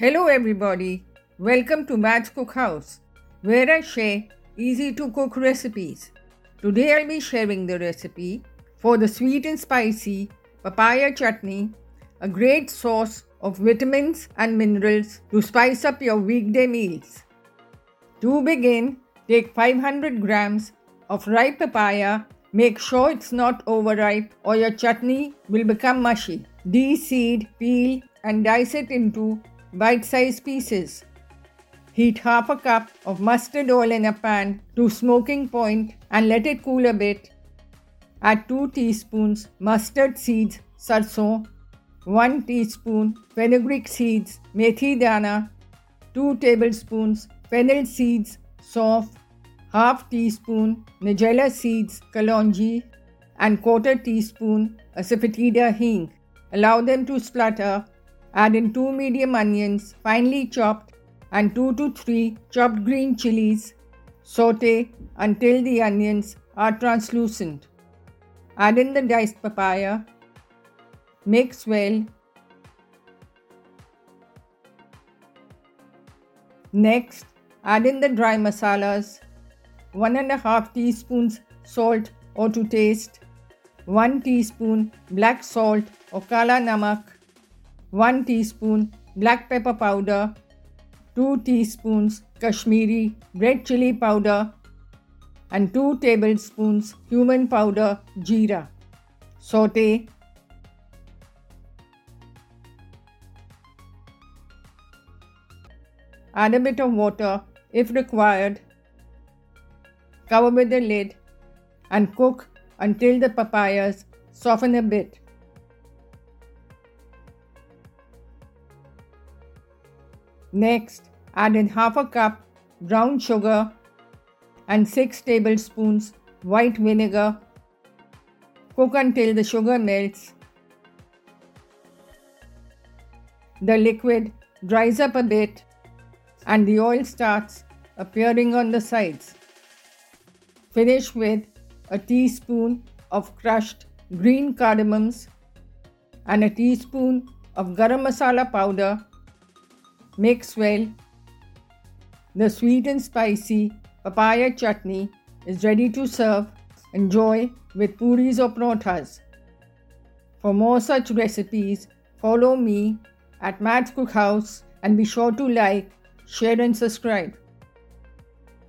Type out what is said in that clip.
Hello, everybody. Welcome to Matt's Cookhouse, where I share easy to cook recipes. Today, I'll be sharing the recipe for the sweet and spicy papaya chutney, a great source of vitamins and minerals to spice up your weekday meals. To begin, take 500 grams of ripe papaya. Make sure it's not overripe or your chutney will become mushy. De-seed, peel, and dice it into bite sized pieces. Heat half a cup of mustard oil in a pan to smoking point and let it cool a bit. Add 2 teaspoons mustard seeds, sarson, 1 teaspoon fenugreek seeds, methi dana, 2 tablespoons fennel seeds, saunf, half teaspoon nigella seeds, kalonji, and quarter teaspoon asafoetida hing. Allow them to splutter Add in 2 medium onions, finely chopped, and 2 to 3 chopped green chilies. Saute until the onions are translucent. Add in the diced papaya. Mix well. Next, add in the dry masalas. 1 and a half teaspoons salt or to taste. 1 teaspoon black salt or kala namak 1 teaspoon black pepper powder, 2 teaspoons Kashmiri red chili powder, and 2 tablespoons cumin powder jeera. Saute. Add a bit of water if required. Cover with the lid and cook until the papayas soften a bit. Next, add in half a cup brown sugar and 6 tablespoons white vinegar. Cook until the sugar melts. The liquid dries up a bit and the oil starts appearing on the sides. Finish with a teaspoon of crushed green cardamoms and a teaspoon of garam masala powder Mix well. The sweet and spicy papaya chutney is ready to serve. Enjoy with puris or protas. For more such recipes, follow me at Matt's Cookhouse and be sure to like, share, and subscribe.